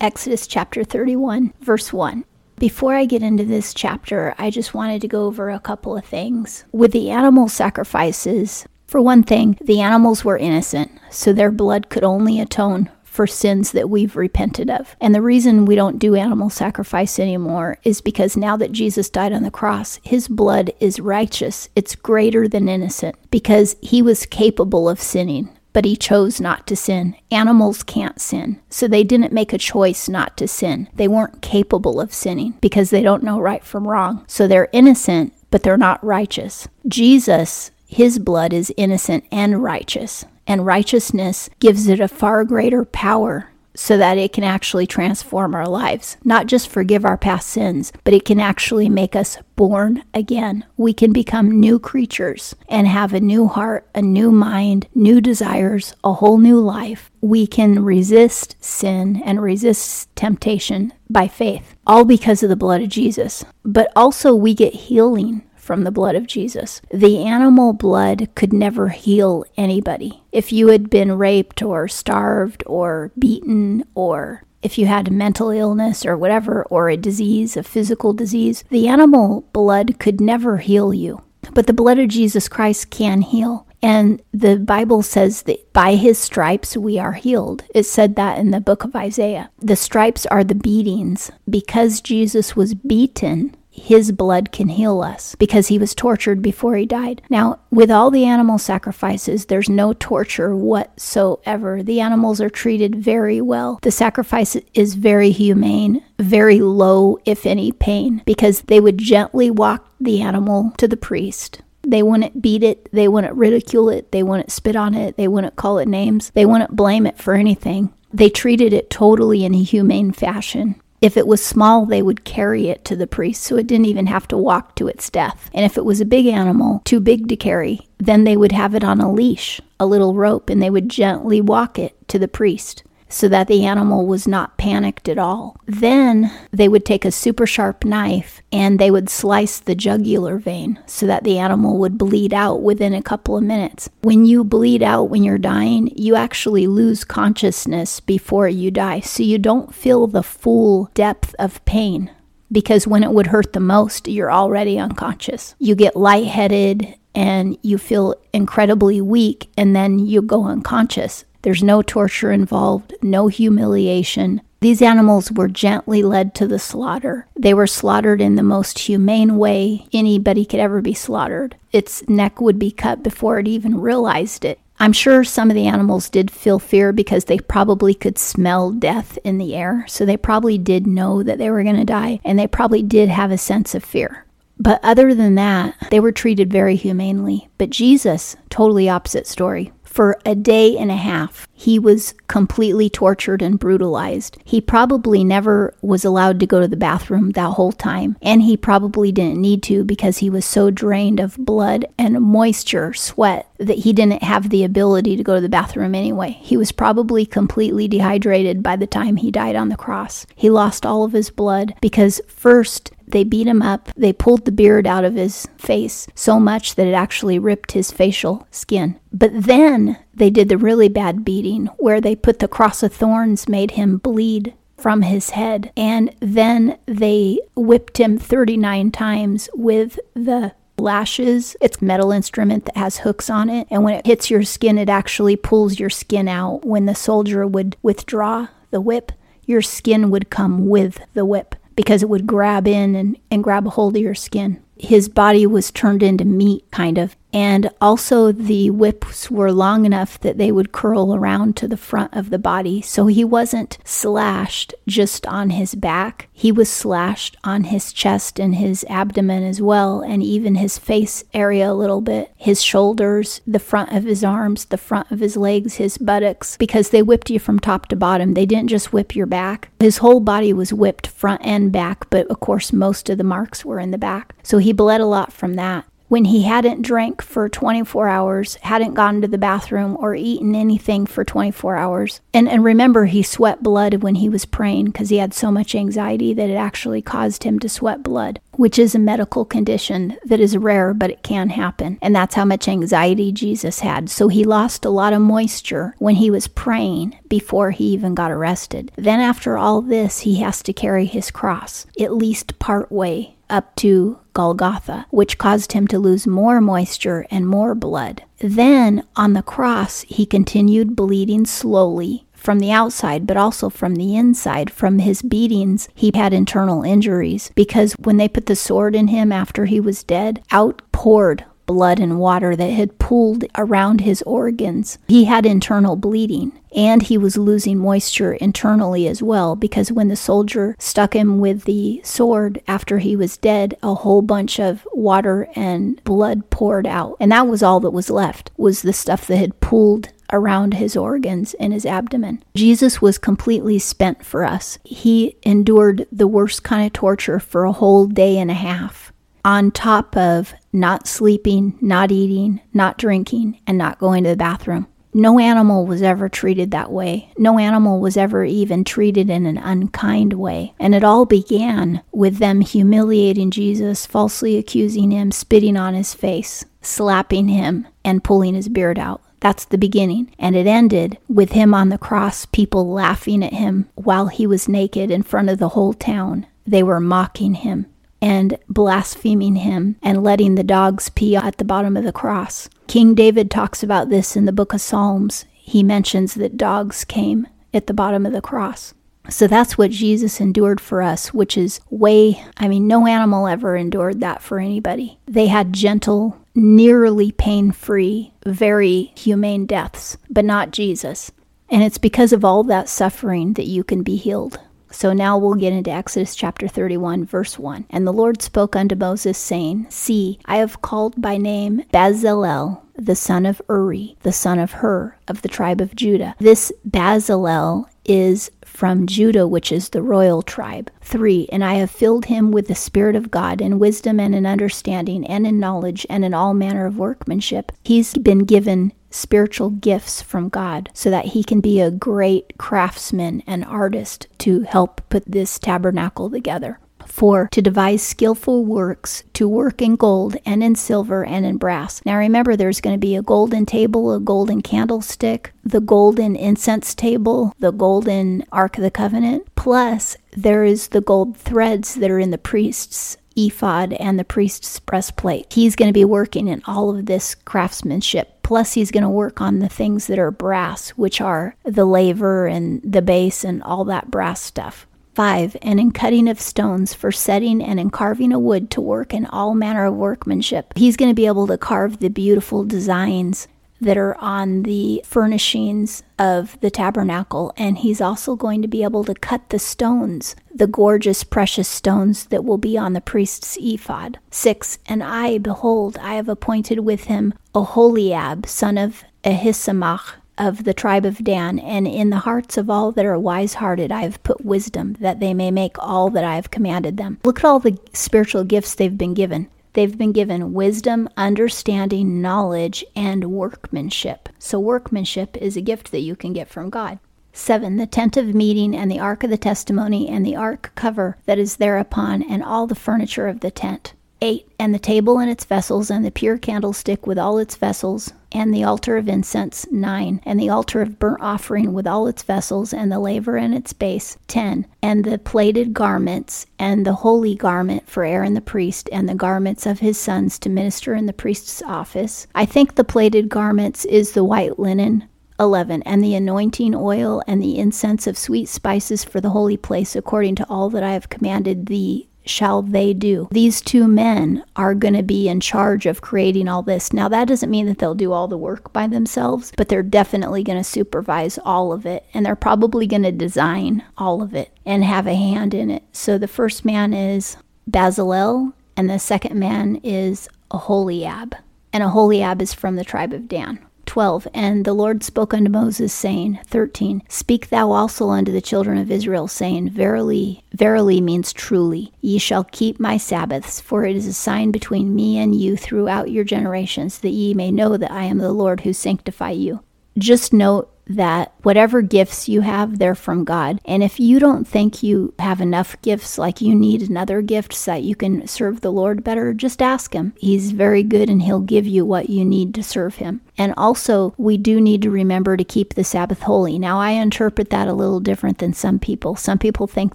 Exodus chapter 31, verse 1. Before I get into this chapter, I just wanted to go over a couple of things. With the animal sacrifices, for one thing, the animals were innocent, so their blood could only atone for sins that we've repented of. And the reason we don't do animal sacrifice anymore is because now that Jesus died on the cross, his blood is righteous. It's greater than innocent because he was capable of sinning. But he chose not to sin. Animals can't sin. So they didn't make a choice not to sin. They weren't capable of sinning because they don't know right from wrong. So they're innocent, but they're not righteous. Jesus, his blood is innocent and righteous and righteousness gives it a far greater power so that it can actually transform our lives. Not just forgive our past sins, but it can actually make us born again. We can become new creatures and have a new heart, a new mind, new desires, a whole new life. We can resist sin and resist temptation by faith, all because of the blood of Jesus. But also, we get healing from the blood of Jesus. The animal blood could never heal anybody. If you had been raped or starved or beaten or if you had mental illness or whatever, or a disease, a physical disease, the animal blood could never heal you. But the blood of Jesus Christ can heal. And the Bible says that by his stripes we are healed. It said that in the book of Isaiah. The stripes are the beatings. Because Jesus was beaten, his blood can heal us because he was tortured before he died. Now, with all the animal sacrifices, there's no torture whatsoever. The animals are treated very well. The sacrifice is very humane, very low, if any, pain because they would gently walk the animal to the priest. They wouldn't beat it. They wouldn't ridicule it. They wouldn't spit on it. They wouldn't call it names. They wouldn't blame it for anything. They treated it totally in a humane fashion. If it was small, they would carry it to the priest, so it didn't even have to walk to its death. And if it was a big animal, too big to carry, then they would have it on a leash, a little rope, and they would gently walk it to the priest so that the animal was not panicked at all. Then they would take a super sharp knife and they would slice the jugular vein so that the animal would bleed out within a couple of minutes. When you bleed out when you're dying, you actually lose consciousness before you die, so you don't feel the full depth of pain. Because when it would hurt the most, you're already unconscious. You get lightheaded and you feel incredibly weak, and then you go unconscious. There's no torture involved, no humiliation. These animals were gently led to the slaughter. They were slaughtered in the most humane way anybody could ever be slaughtered. Its neck would be cut before it even realized it. I'm sure some of the animals did feel fear because they probably could smell death in the air. So they probably did know that they were going to die and they probably did have a sense of fear. But other than that, they were treated very humanely. But Jesus, totally opposite story for a day and a half. He was completely tortured and brutalized. He probably never was allowed to go to the bathroom that whole time, and he probably didn't need to because he was so drained of blood and moisture, sweat, that he didn't have the ability to go to the bathroom anyway. He was probably completely dehydrated by the time he died on the cross. He lost all of his blood because first they beat him up. They pulled the beard out of his face so much that it actually ripped his facial skin. But then they did the really bad beating where they put the cross of thorns, made him bleed from his head. And then they whipped him 39 times with the lashes. It's metal instrument that has hooks on it. And when it hits your skin, it actually pulls your skin out. When the soldier would withdraw the whip, your skin would come with the whip because it would grab in and, and grab a hold of your skin. His body was turned into meat, kind of, and also, the whips were long enough that they would curl around to the front of the body. So he wasn't slashed just on his back, he was slashed on his chest and his abdomen as well, and even his face area a little bit, his shoulders, the front of his arms, the front of his legs, his buttocks, because they whipped you from top to bottom. They didn't just whip your back. His whole body was whipped front and back, but of course, most of the marks were in the back. So he bled a lot from that. when he hadn't drank for 24 hours, hadn't gone to the bathroom or eaten anything for 24 hours. And, and remember, he sweat blood when he was praying because he had so much anxiety that it actually caused him to sweat blood, which is a medical condition that is rare, but it can happen. And that's how much anxiety Jesus had. So he lost a lot of moisture when he was praying before he even got arrested. Then, after all this, he has to carry his cross, at least part way up to Golgotha, which caused him to lose more moisture and more blood. Then on the cross, he continued bleeding slowly from the outside, but also from the inside. From his beatings, he had internal injuries because when they put the sword in him after he was dead, out poured blood and water that had pooled around his organs. He had internal bleeding and he was losing moisture internally as well because when the soldier stuck him with the sword after he was dead a whole bunch of water and blood poured out and that was all that was left was the stuff that had pooled around his organs in his abdomen. Jesus was completely spent for us. He endured the worst kind of torture for a whole day and a half on top of not sleeping, not eating, not drinking, and not going to the bathroom. No animal was ever treated that way. No animal was ever even treated in an unkind way. And it all began with them humiliating Jesus, falsely accusing him, spitting on his face, slapping him, and pulling his beard out. That's the beginning. And it ended with him on the cross, people laughing at him while he was naked in front of the whole town. They were mocking him and blaspheming him and letting the dogs pee at the bottom of the cross. King David talks about this in the book of Psalms. He mentions that dogs came at the bottom of the cross. So that's what Jesus endured for us, which is way, I mean, no animal ever endured that for anybody. They had gentle, nearly pain free, very humane deaths, but not Jesus. And it's because of all that suffering that you can be healed. So now we'll get into Exodus chapter 31, verse 1. And the Lord spoke unto Moses, saying, See, I have called by name Bezalel, the son of Uri, the son of Hur, of the tribe of Judah. This Bezalel is from Judah, which is the royal tribe. 3. And I have filled him with the Spirit of God, in wisdom and in understanding, and in knowledge, and in all manner of workmanship. He's been given spiritual gifts from God so that he can be a great craftsman and artist to help put this tabernacle together. 4. To devise skillful works, to work in gold and in silver and in brass. Now remember, there's going to be a golden table, a golden candlestick, the golden incense table, the golden Ark of the Covenant, plus there is the gold threads that are in the priest's ephod and the priest's breastplate. He's going to be working in all of this craftsmanship Plus, he's going to work on the things that are brass, which are the laver and the base and all that brass stuff. 5. And in cutting of stones for setting and in carving of wood to work in all manner of workmanship. He's going to be able to carve the beautiful designs that are on the furnishings of the tabernacle, and he's also going to be able to cut the stones, the gorgeous, precious stones that will be on the priest's ephod. 6. And I, behold, I have appointed with him Aholiab, son of Ahisamach, of the tribe of Dan, and in the hearts of all that are wise hearted I have put wisdom, that they may make all that I have commanded them. Look at all the spiritual gifts they've been given. They've been given wisdom, understanding, knowledge, and workmanship. So, workmanship is a gift that you can get from God. 7. The tent of meeting and the ark of the testimony and the ark cover that is thereupon and all the furniture of the tent. 8. And the table and its vessels, and the pure candlestick with all its vessels, and the altar of incense. 9. And the altar of burnt offering with all its vessels, and the laver and its base. 10. And the plaited garments, and the holy garment for Aaron the priest, and the garments of his sons to minister in the priest's office. I think the plaited garments is the white linen 11. And the anointing oil and the incense of sweet spices for the holy place, according to all that I have commanded thee, shall they do. These two men are going to be in charge of creating all this. Now, that doesn't mean that they'll do all the work by themselves, but they're definitely going to supervise all of it. And they're probably going to design all of it and have a hand in it. So the first man is Bezalel, and the second man is Aholiab. And Aholiab is from the tribe of Dan. 12 And the Lord spoke unto Moses, saying, 13 Speak thou also unto the children of Israel, saying, Verily, verily means truly, ye shall keep my Sabbaths, for it is a sign between me and you throughout your generations, that ye may know that I am the Lord who sanctify you. Just note that whatever gifts you have, they're from God. And if you don't think you have enough gifts, like you need another gift so that you can serve the Lord better, just ask Him. He's very good and He'll give you what you need to serve Him. And also, we do need to remember to keep the Sabbath holy. Now, I interpret that a little different than some people. Some people think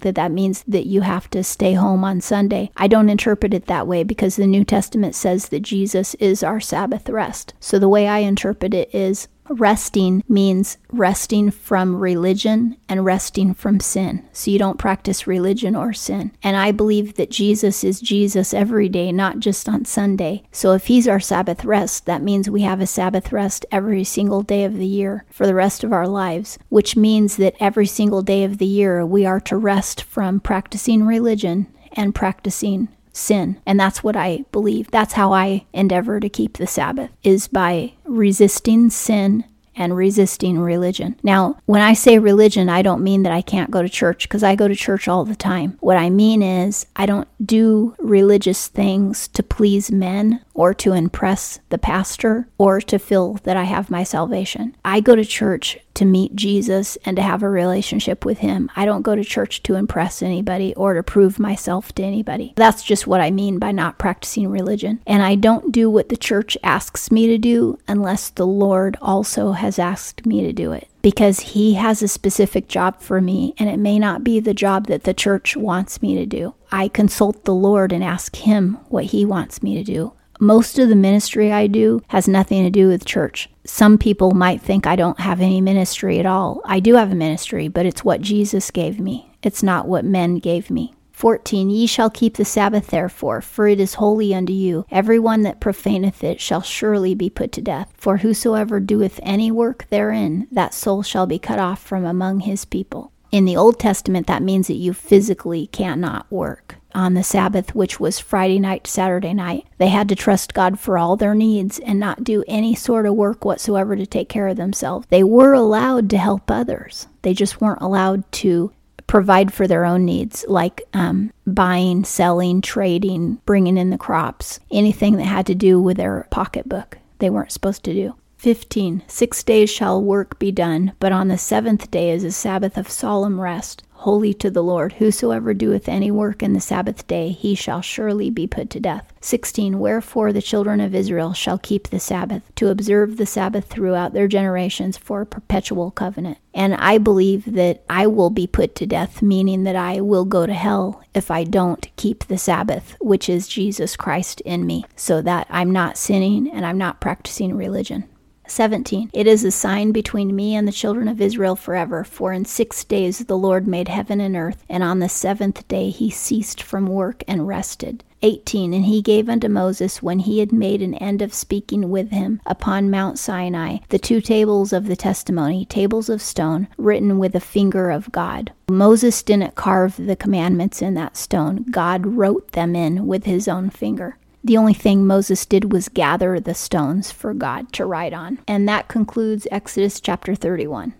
that that means that you have to stay home on Sunday. I don't interpret it that way because the New Testament says that Jesus is our Sabbath rest. So the way I interpret it is Resting means resting from religion and resting from sin. So you don't practice religion or sin. And I believe that Jesus is Jesus every day, not just on Sunday. So if he's our Sabbath rest, that means we have a Sabbath rest every single day of the year for the rest of our lives, which means that every single day of the year we are to rest from practicing religion and practicing sin. And that's what I believe. That's how I endeavor to keep the Sabbath is by resisting sin and resisting religion. Now, when I say religion, I don't mean that I can't go to church because I go to church all the time. What I mean is I don't do religious things to please men or to impress the pastor or to feel that I have my salvation. I go to church to meet Jesus and to have a relationship with Him. I don't go to church to impress anybody or to prove myself to anybody. That's just what I mean by not practicing religion. And I don't do what the church asks me to do unless the Lord also has asked me to do it because he has a specific job for me and it may not be the job that the church wants me to do. I consult the Lord and ask him what he wants me to do. Most of the ministry I do has nothing to do with church. Some people might think I don't have any ministry at all. I do have a ministry, but it's what Jesus gave me. It's not what men gave me. 14 Ye shall keep the Sabbath therefore, for it is holy unto you. Every one that profaneth it shall surely be put to death. For whosoever doeth any work therein, that soul shall be cut off from among his people. In the Old Testament, that means that you physically cannot work on the Sabbath, which was Friday night Saturday night. They had to trust God for all their needs and not do any sort of work whatsoever to take care of themselves. They were allowed to help others, they just weren't allowed to provide for their own needs, like um, buying, selling, trading, bringing in the crops, anything that had to do with their pocketbook. They weren't supposed to do. 15. Six days shall work be done, but on the seventh day is a Sabbath of solemn rest, holy to the Lord. Whosoever doeth any work in the Sabbath day, he shall surely be put to death. 16. Wherefore the children of Israel shall keep the Sabbath, to observe the Sabbath throughout their generations for a perpetual covenant. And I believe that I will be put to death, meaning that I will go to hell if I don't keep the Sabbath, which is Jesus Christ in me, so that I'm not sinning and I'm not practicing religion. 17. It is a sign between me and the children of Israel forever, for in six days the Lord made heaven and earth, and on the seventh day he ceased from work and rested. 18. And he gave unto Moses, when he had made an end of speaking with him upon Mount Sinai, the two tables of the testimony, tables of stone, written with the finger of God. Moses didn't carve the commandments in that stone, God wrote them in with his own finger. The only thing Moses did was gather the stones for God to write on. And that concludes Exodus chapter 31.